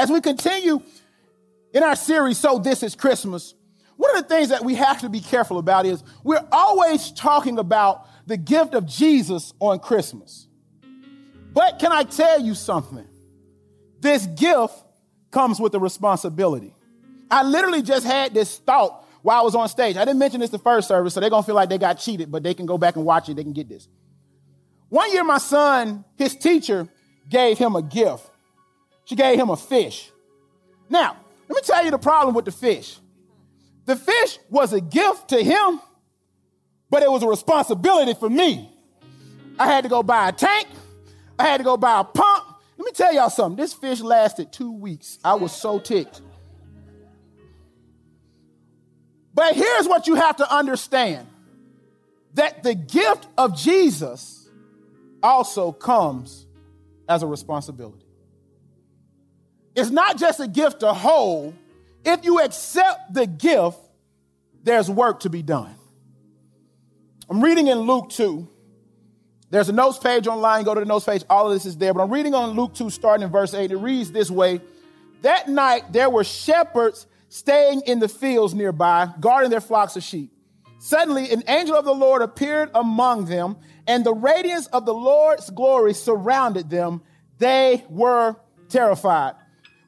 As we continue in our series, So This is Christmas, one of the things that we have to be careful about is we're always talking about the gift of Jesus on Christmas. But can I tell you something? This gift comes with a responsibility. I literally just had this thought while I was on stage. I didn't mention this the first service, so they're gonna feel like they got cheated, but they can go back and watch it, they can get this. One year, my son, his teacher, gave him a gift. She gave him a fish. Now, let me tell you the problem with the fish. The fish was a gift to him, but it was a responsibility for me. I had to go buy a tank, I had to go buy a pump. Let me tell y'all something. This fish lasted two weeks. I was so ticked. But here's what you have to understand that the gift of Jesus also comes as a responsibility. It's not just a gift to hold. If you accept the gift, there's work to be done. I'm reading in Luke 2. There's a notes page online. Go to the notes page. All of this is there. But I'm reading on Luke 2, starting in verse 8. It reads this way That night there were shepherds staying in the fields nearby, guarding their flocks of sheep. Suddenly, an angel of the Lord appeared among them, and the radiance of the Lord's glory surrounded them. They were terrified.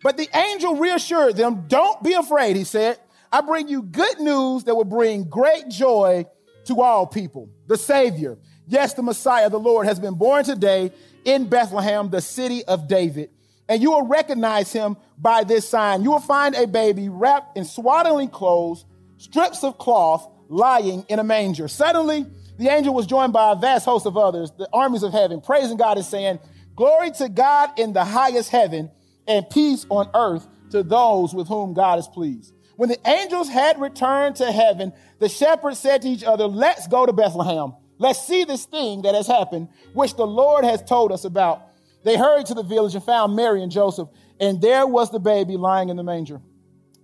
But the angel reassured them, Don't be afraid, he said. I bring you good news that will bring great joy to all people. The Savior, yes, the Messiah, the Lord, has been born today in Bethlehem, the city of David and you will recognize him by this sign. You will find a baby wrapped in swaddling clothes, strips of cloth, lying in a manger. Suddenly, the angel was joined by a vast host of others, the armies of heaven, praising God and saying, Glory to God in the highest heaven, and peace on earth to those with whom God is pleased. When the angels had returned to heaven, the shepherds said to each other, Let's go to Bethlehem. Let's see this thing that has happened, which the Lord has told us about. They hurried to the village and found Mary and Joseph, and there was the baby lying in the manger.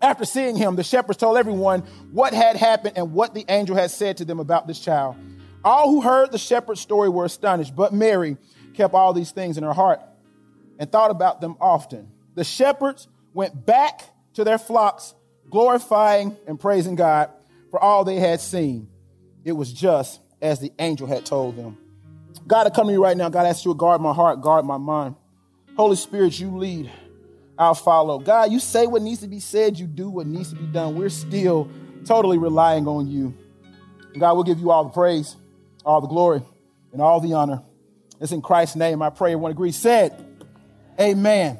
After seeing him, the shepherds told everyone what had happened and what the angel had said to them about this child. All who heard the shepherd's story were astonished, but Mary kept all these things in her heart and thought about them often. The shepherds went back to their flocks, glorifying and praising God for all they had seen. It was just as the angel had told them. God, I come to you right now. God, I ask you to guard my heart, guard my mind. Holy Spirit, you lead. I'll follow. God, you say what needs to be said, you do what needs to be done. We're still totally relying on you. God, we'll give you all the praise, all the glory, and all the honor. It's in Christ's name I pray. Everyone agrees. Said, Amen.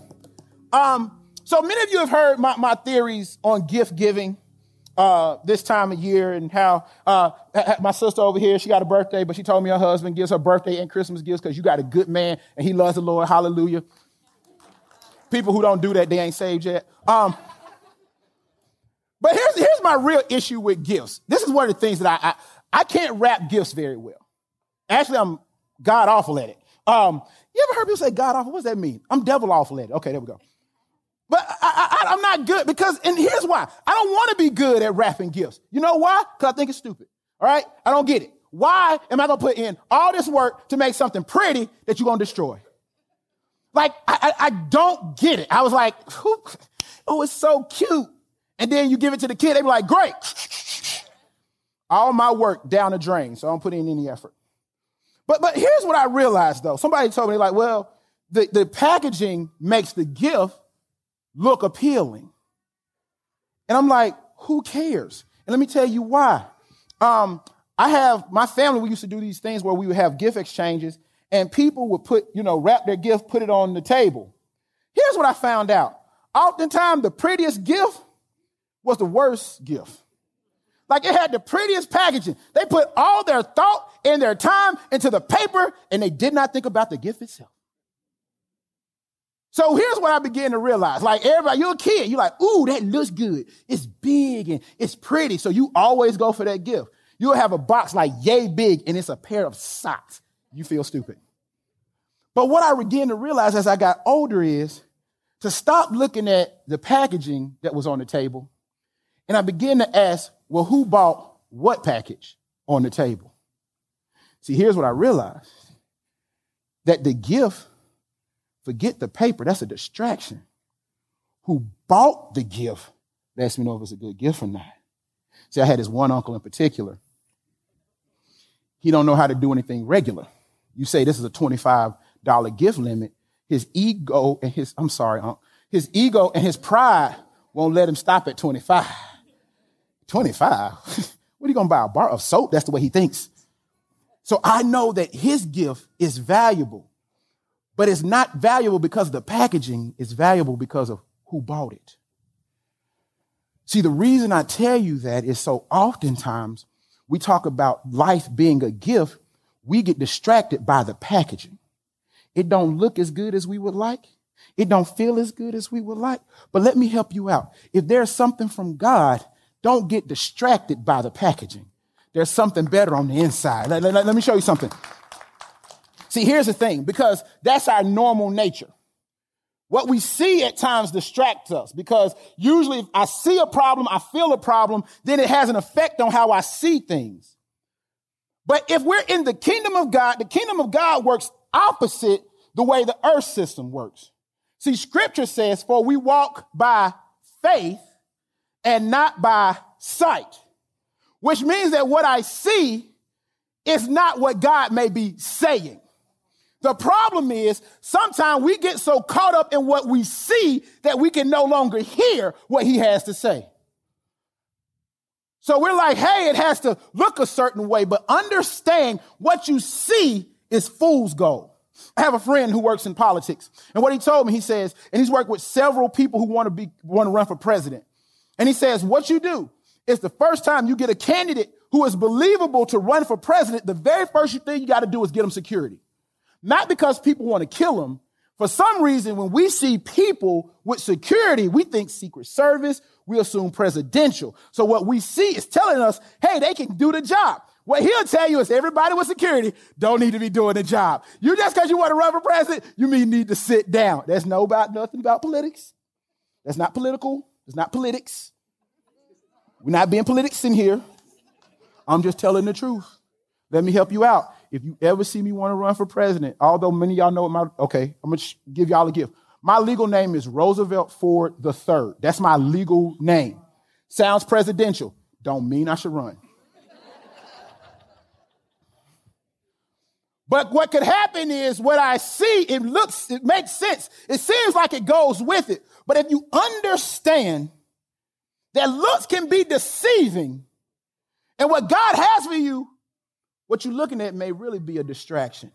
Um, so many of you have heard my, my theories on gift giving uh, this time of year and how uh, my sister over here, she got a birthday, but she told me her husband gives her birthday and Christmas gifts because you got a good man and he loves the Lord. Hallelujah. People who don't do that, they ain't saved yet. Um, but here's, here's my real issue with gifts. This is one of the things that I, I, I can't wrap gifts very well. Actually, I'm god awful at it. Um, you ever heard people say god awful? What does that mean? I'm devil awful at it. Okay, there we go. But I, I, I'm not good because, and here's why. I don't want to be good at wrapping gifts. You know why? Because I think it's stupid. All right? I don't get it. Why am I going to put in all this work to make something pretty that you're going to destroy? Like, I, I, I, don't get it. I was like, oh, it's so cute. And then you give it to the kid, they be like, great. All my work down the drain, so I don't put in any effort. But, but here's what I realized though. Somebody told me, like, well, the, the packaging makes the gift look appealing. And I'm like, who cares? And let me tell you why. Um, I have my family, we used to do these things where we would have gift exchanges and people would put, you know, wrap their gift, put it on the table. Here's what I found out. Oftentimes, the prettiest gift was the worst gift. Like it had the prettiest packaging. They put all their thought and their time into the paper and they did not think about the gift itself. So here's what I began to realize. Like everybody, you're a kid. You're like, ooh, that looks good. It's big and it's pretty. So you always go for that gift. You'll have a box like yay big and it's a pair of socks. You feel stupid. But what I began to realize as I got older is to stop looking at the packaging that was on the table. And I began to ask, well, who bought what package on the table? See, here's what I realized that the gift Forget the paper, that's a distraction. who bought the gift lets me know if it's a good gift or not. See, I had this one uncle in particular. He don't know how to do anything regular. You say this is a $25 gift limit. His ego and his, I'm sorry, uncle, his ego and his pride won't let him stop at 25. 25? what are you to buy? A bar of soap? That's the way he thinks. So I know that his gift is valuable, but it's not valuable because the packaging. It's valuable because of who bought it. See, the reason I tell you that is so oftentimes we talk about life being a gift, we get distracted by the packaging. It don't look as good as we would like. It don't feel as good as we would like. But let me help you out. If there's something from God, don't get distracted by the packaging. There's something better on the inside. Let, let, let me show you something. See, here's the thing, because that's our normal nature. What we see at times distracts us because usually if I see a problem, I feel a problem, then it has an effect on how I see things. But if we're in the kingdom of God, the kingdom of God works opposite the way the earth system works. See, scripture says, for we walk by faith and not by sight, which means that what I see is not what God may be saying. The problem is sometimes we get so caught up in what we see that we can no longer hear what he has to say. So we're like, hey, it has to look a certain way, but understand what you see is fool's gold. I have a friend who works in politics, and what he told me, he says, and he's worked with several people who want to be want to run for president. And he says, what you do is the first time you get a candidate who is believable to run for president, the very first thing you got to do is get them security. Not because people want to kill them. For some reason, when we see people with security, we think Secret Service, we assume presidential. So what we see is telling us, hey, they can do the job. What he'll tell you is everybody with security don't need to be doing the job. You just because you want to run for president, you mean need to sit down. There's no about nothing about politics. That's not political. It's not politics. We're not being politics in here. I'm just telling the truth. Let me help you out. If you ever see me want to run for president, although many y'all know my, okay, I'm to give y'all a gift. My legal name is Roosevelt Ford III. That's my legal name. Sounds presidential. Don't mean I should run. But what could happen is what I see, it looks, it makes sense. It seems like it goes with it. But if you understand that looks can be deceiving, and what God has for you, what you're looking at may really be a distraction.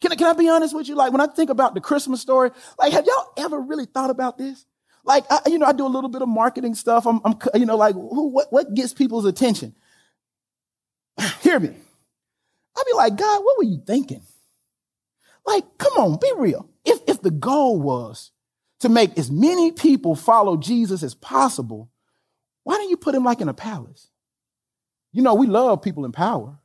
Can I, can I be honest with you? Like when I think about the Christmas story, like have y'all ever really thought about this? Like, I, you know, I do a little bit of marketing stuff. I'm, I'm you know, like who, what, what gets people's attention? Hear me. I'd be like, God, what were you thinking? Like, come on, be real. If, if the goal was to make as many people follow Jesus as possible, why don't you put him like in a palace? You know, we love people in power.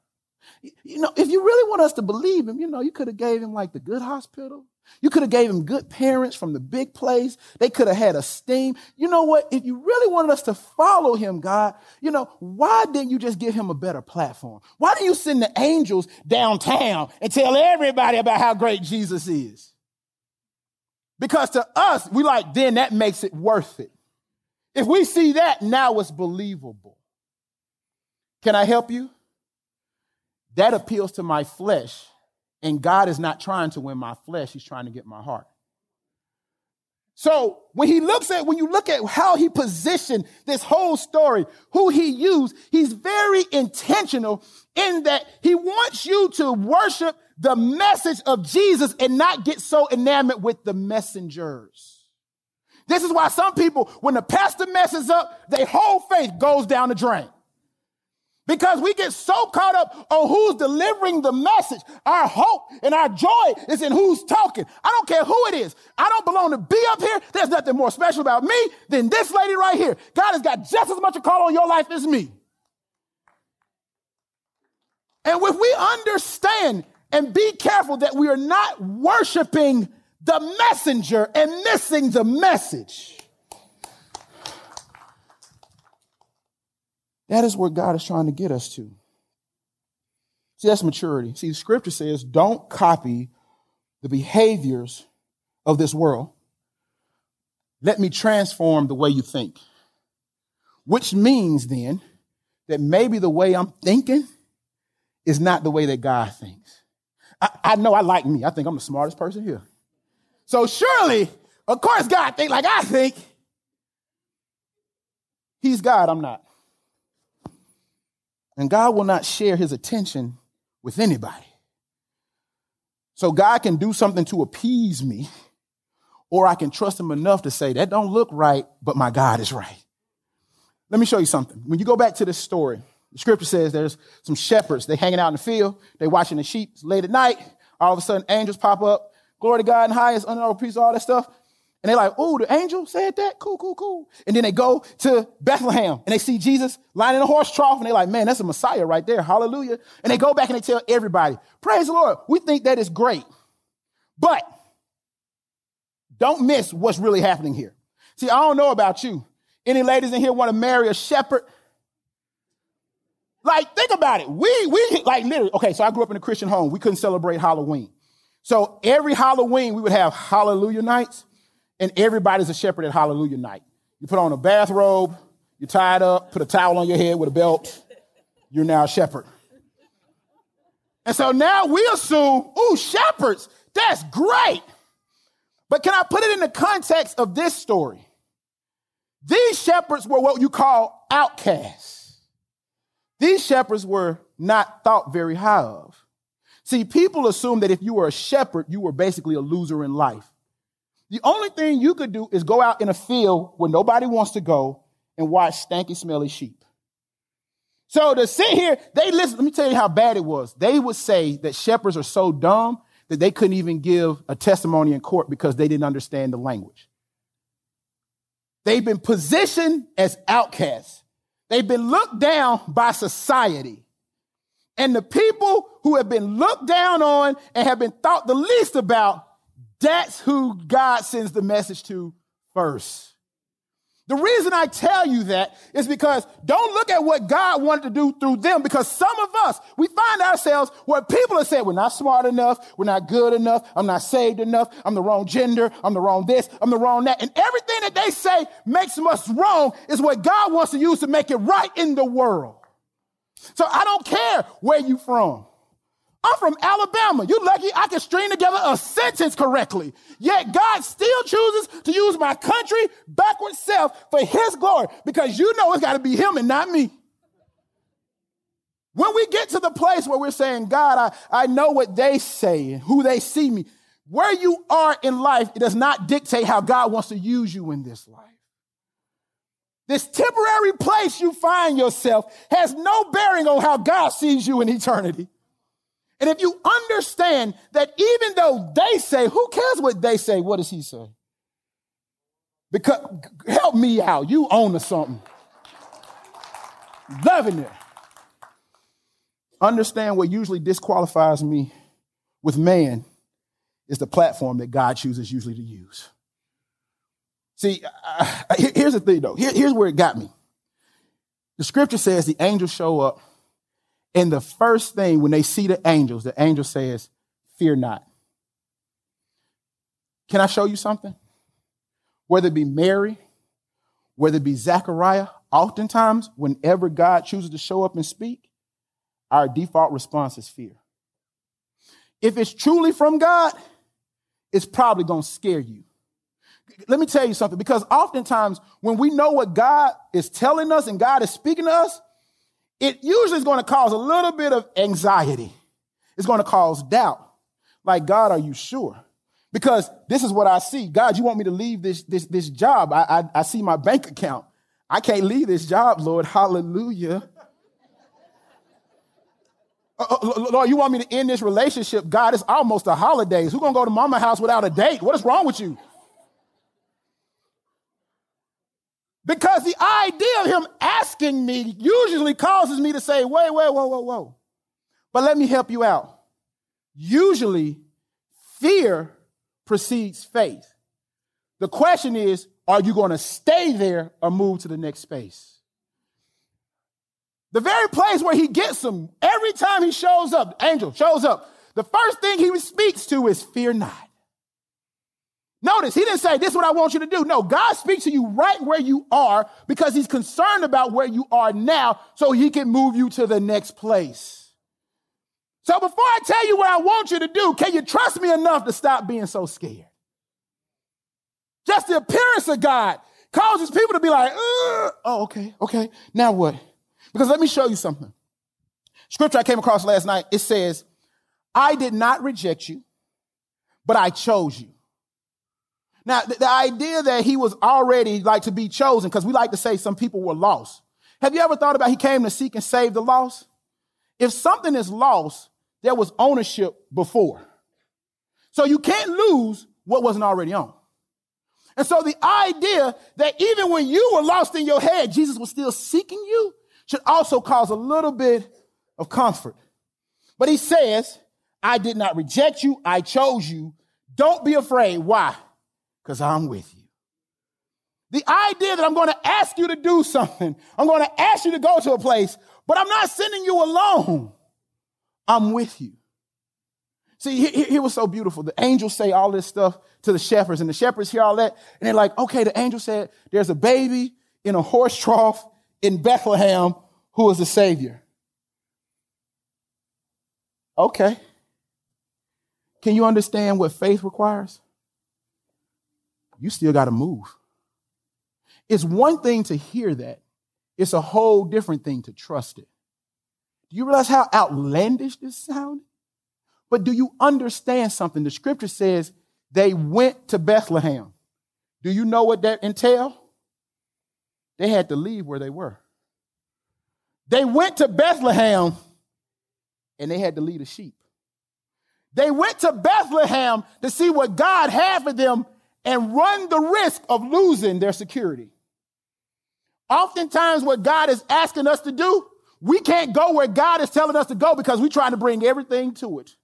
You know, if you really want us to believe him, you know, you could have gave him like the good hospital. You could have gave him good parents from the big place. They could have had a steam. You know what? If you really wanted us to follow him, God, you know, why didn't you just give him a better platform? Why didn't you send the angels downtown and tell everybody about how great Jesus is? Because to us, we like, then that makes it worth it. If we see that, now it's believable. Can I help you? That appeals to my flesh. And God is not trying to win my flesh, He's trying to get my heart. So when he looks at, when you look at how he positioned this whole story, who he used, he's very intentional in that he wants you to worship the message of Jesus and not get so enamored with the messengers. This is why some people, when the pastor messes up, their whole faith goes down the drain. Because we get so caught up on who's delivering the message. Our hope and our joy is in who's talking. I don't care who it is. I don't belong to be up here. There's nothing more special about me than this lady right here. God has got just as much a call on your life as me. And if we understand and be careful that we are not worshiping the messenger and missing the message, That is what God is trying to get us to. See, that's maturity. See, the scripture says, don't copy the behaviors of this world. let me transform the way you think. Which means then that maybe the way I'm thinking is not the way that God thinks. I, I know I like me. I think I'm the smartest person here. So surely, of course, God think like I think. He's God, I'm not. And God will not share his attention with anybody. So God can do something to appease me, or I can trust him enough to say, that don't look right, but my God is right. Let me show you something. When you go back to this story, the scripture says there's some shepherds. They hanging out in the field. They watching the sheep late at night. All of a sudden, angels pop up. Glory to God in highest, honorable peace, all that stuff. And they're like, oh, the angel said that? Cool, cool, cool. And then they go to Bethlehem and they see Jesus lying in a horse trough and they're like, man, that's a Messiah right there. Hallelujah. And they go back and they tell everybody, praise the Lord. We think that is great. But don't miss what's really happening here. See, I don't know about you. Any ladies in here want to marry a shepherd? Like, think about it. We, we, like, literally, okay, so I grew up in a Christian home. We couldn't celebrate Halloween. So every Halloween, we would have hallelujah nights and everybody's a shepherd at Hallelujah night. You put on a bathrobe, you tie it up, put a towel on your head with a belt, you're now a shepherd. And so now we assume, ooh, shepherds, that's great. But can I put it in the context of this story? These shepherds were what you call outcasts. These shepherds were not thought very high of. See, people assume that if you were a shepherd, you were basically a loser in life. The only thing you could do is go out in a field where nobody wants to go and watch stanky, smelly sheep. So to sit here, they listen. Let me tell you how bad it was. They would say that shepherds are so dumb that they couldn't even give a testimony in court because they didn't understand the language. They've been positioned as outcasts. They've been looked down by society. And the people who have been looked down on and have been thought the least about that's who God sends the message to first. The reason I tell you that is because don't look at what God wanted to do through them because some of us, we find ourselves where people are saying, we're not smart enough, we're not good enough, I'm not saved enough, I'm the wrong gender, I'm the wrong this, I'm the wrong that. And everything that they say makes us wrong is what God wants to use to make it right in the world. So I don't care where you from. I'm from Alabama. You lucky I can string together a sentence correctly. Yet God still chooses to use my country backward self for his glory because you know it's got to be him and not me. When we get to the place where we're saying, God, I, I know what they say and who they see me, where you are in life, it does not dictate how God wants to use you in this life. This temporary place you find yourself has no bearing on how God sees you in eternity. And if you understand that even though they say, who cares what they say? What does he say? Because help me out. You own to something. Loving it. Understand what usually disqualifies me with man is the platform that God chooses usually to use. See, uh, here's the thing though. Here, here's where it got me. The scripture says the angels show up and the first thing when they see the angels, the angel says, Fear not. Can I show you something? Whether it be Mary, whether it be Zechariah, oftentimes, whenever God chooses to show up and speak, our default response is fear. If it's truly from God, it's probably going to scare you. Let me tell you something, because oftentimes when we know what God is telling us and God is speaking to us, it usually is going to cause a little bit of anxiety. It's going to cause doubt. Like, God, are you sure? Because this is what I see. God, you want me to leave this, this, this job. I, I, I see my bank account. I can't leave this job, Lord. Hallelujah. Uh, uh Lord, you want me to end this relationship? God, it's almost the holidays. Who's going to go to mama house without a date? What is wrong with you? Because the idea of him asking me usually causes me to say, wait, wait, whoa, whoa, whoa. But let me help you out. Usually, fear precedes faith. The question is, are you going to stay there or move to the next space? The very place where he gets them, every time he shows up, angel shows up, the first thing he speaks to is fear not. Notice, he didn't say, This is what I want you to do. No, God speaks to you right where you are because he's concerned about where you are now so he can move you to the next place. So before I tell you what I want you to do, can you trust me enough to stop being so scared? Just the appearance of God causes people to be like, uh, oh, okay, okay, now what? Because let me show you something. Scripture I came across last night, it says, I did not reject you, but I chose you. Now, the, the idea that he was already like to be chosen, because we like to say some people were lost. Have you ever thought about he came to seek and save the lost? If something is lost, there was ownership before. So you can't lose what wasn't already on. And so the idea that even when you were lost in your head, Jesus was still seeking you should also cause a little bit of comfort. But he says, I did not reject you. I chose you. Don't be afraid. Why? Because I'm with you. The idea that I'm going to ask you to do something, I'm going to ask you to go to a place, but I'm not sending you alone. I'm with you. See, here, was so beautiful. The angels say all this stuff to the shepherds, and the shepherds hear all that, and they're like, okay, the angel said, there's a baby in a horse trough in Bethlehem who is the Savior. Okay. Can you understand what faith requires? You still got to move. It's one thing to hear that, it's a whole different thing to trust it. Do you realize how outlandish this sounds? But do you understand something? The scripture says they went to Bethlehem. Do you know what that entail? They had to leave where they were. They went to Bethlehem and they had to lead a sheep. They went to Bethlehem to see what God had for them and run the risk of losing their security. Oftentimes, what God is asking us to do, we can't go where God is telling us to go because we're trying to bring everything to it.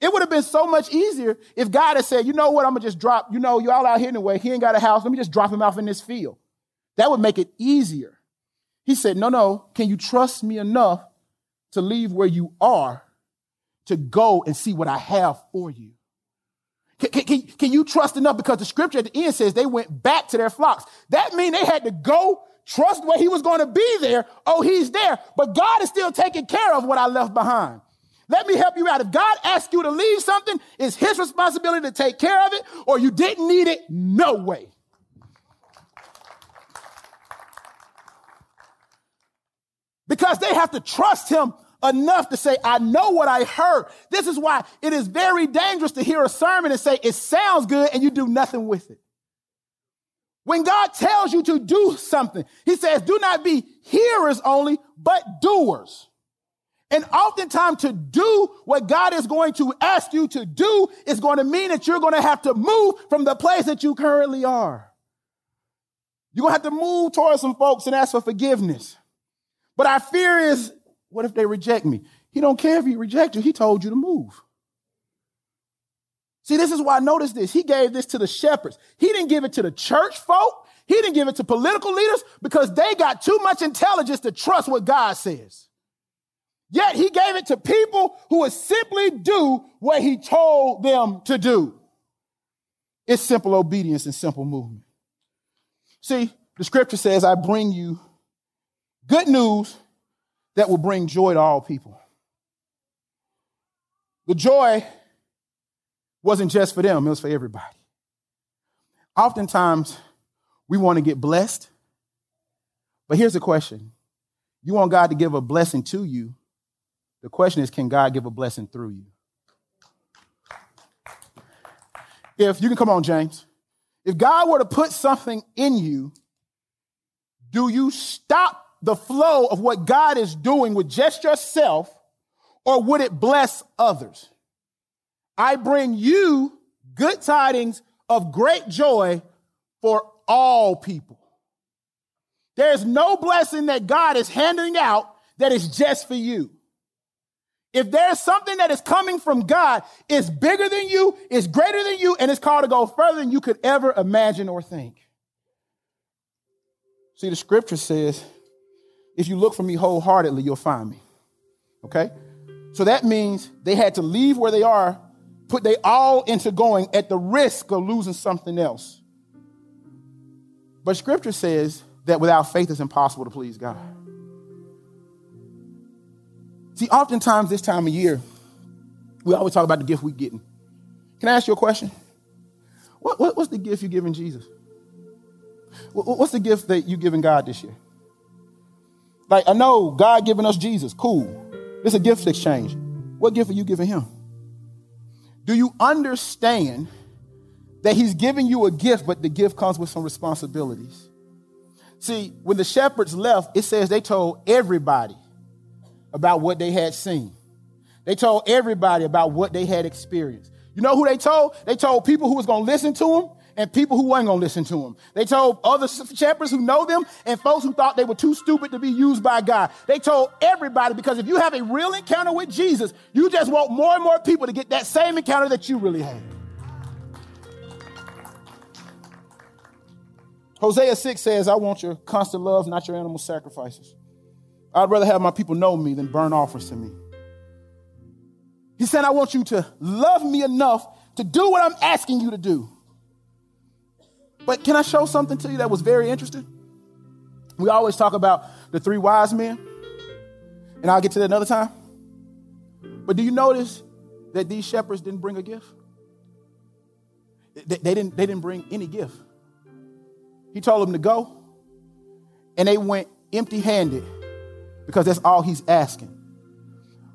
It would have been so much easier if God had said, you know what, I'm gonna just drop, you know, you all out here anyway, he ain't got a house, let me just drop him off in this field. That would make it easier. He said, no, no, can you trust me enough to leave where you are to go and see what I have for you? Can, can, can, you trust enough? Because the scripture at the end says they went back to their flocks. That means they had to go, trust where he was going to be there. Oh, he's there. But God is still taking care of what I left behind. Let me help you out. If God asks you to leave something, it's his responsibility to take care of it, or you didn't need it, no way. Because they have to trust him enough to say, I know what I heard. This is why it is very dangerous to hear a sermon and say, it sounds good and you do nothing with it. When God tells you to do something, he says, do not be hearers only, but doers. And oftentimes to do what God is going to ask you to do is going to mean that you're going to have to move from the place that you currently are. You're going to have to move towards some folks and ask for forgiveness. But our fear is what if they reject me? He don't care if he reject you. He told you to move. See, this is why I noticed this. He gave this to the shepherds. He didn't give it to the church folk. He didn't give it to political leaders because they got too much intelligence to trust what God says. Yet he gave it to people who would simply do what he told them to do. It's simple obedience and simple movement. See, the scripture says, I bring you good news that will bring joy to all people. The joy wasn't just for them, it was for everybody. Oftentimes, we want to get blessed, but here's the question you want God to give a blessing to you. The question is, can God give a blessing through you? If you can come on, James. If God were to put something in you, do you stop the flow of what God is doing with just yourself, or would it bless others? I bring you good tidings of great joy for all people. There's no blessing that God is handing out that is just for you. If there's something that is coming from God, it's bigger than you, it's greater than you, and it's called to go further than you could ever imagine or think. See, the scripture says, if you look for me wholeheartedly, you'll find me. Okay? So that means they had to leave where they are put they all into going at the risk of losing something else. But scripture says that without faith it's impossible to please God. See, oftentimes this time of year, we always talk about the gift we're getting. Can I ask you a question? What, what, what's the gift you're giving Jesus? What, what's the gift that you're giving God this year? Like, I know God giving us Jesus. Cool. It's a gift exchange. What gift are you giving him? Do you understand that he's giving you a gift, but the gift comes with some responsibilities? See, when the shepherds left, it says they told everybody about what they had seen. They told everybody about what they had experienced. You know who they told? They told people who was going to listen to them and people who weren't going to listen to them. They told other shepherds who know them and folks who thought they were too stupid to be used by God. They told everybody because if you have a real encounter with Jesus, you just want more and more people to get that same encounter that you really had. Hosea 6 says, I want your constant love, not your animal sacrifices. I'd rather have my people know me than burn offerings to me. He said, I want you to love me enough to do what I'm asking you to do. But can I show something to you that was very interesting? We always talk about the three wise men, and I'll get to that another time. But do you notice that these shepherds didn't bring a gift? They, they didn't, they didn't bring any gift. He told them to go, and they went empty handed because that's all he's asking.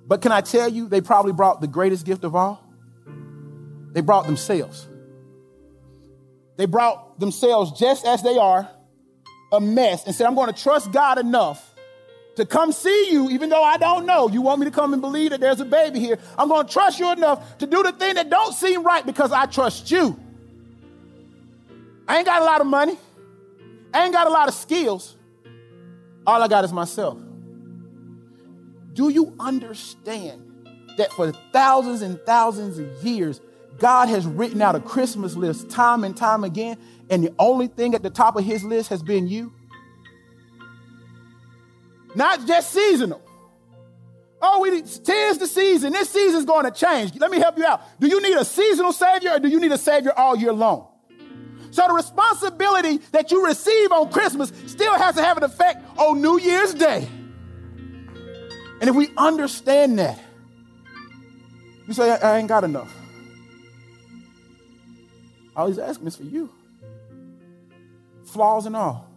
But can I tell you, they probably brought the greatest gift of all? They brought themselves. They brought themselves just as they are, a mess, and said, I'm going to trust God enough to come see you, even though I don't know. You want me to come and believe that there's a baby here. I'm going to trust you enough to do the thing that don't seem right because I trust you. I ain't got a lot of money. I ain't got a lot of skills. All I got is myself. Do you understand that for thousands and thousands of years, God has written out a Christmas list time and time again, and the only thing at the top of his list has been you? Not just seasonal. Oh, we tis the season. This season's going to change. Let me help you out. Do you need a seasonal savior or do you need a savior all year long? So the responsibility that you receive on Christmas still has to have an effect on New Year's Day. And if we understand that, you say, I, ain't got enough. All he's asking is for you. Flaws and all.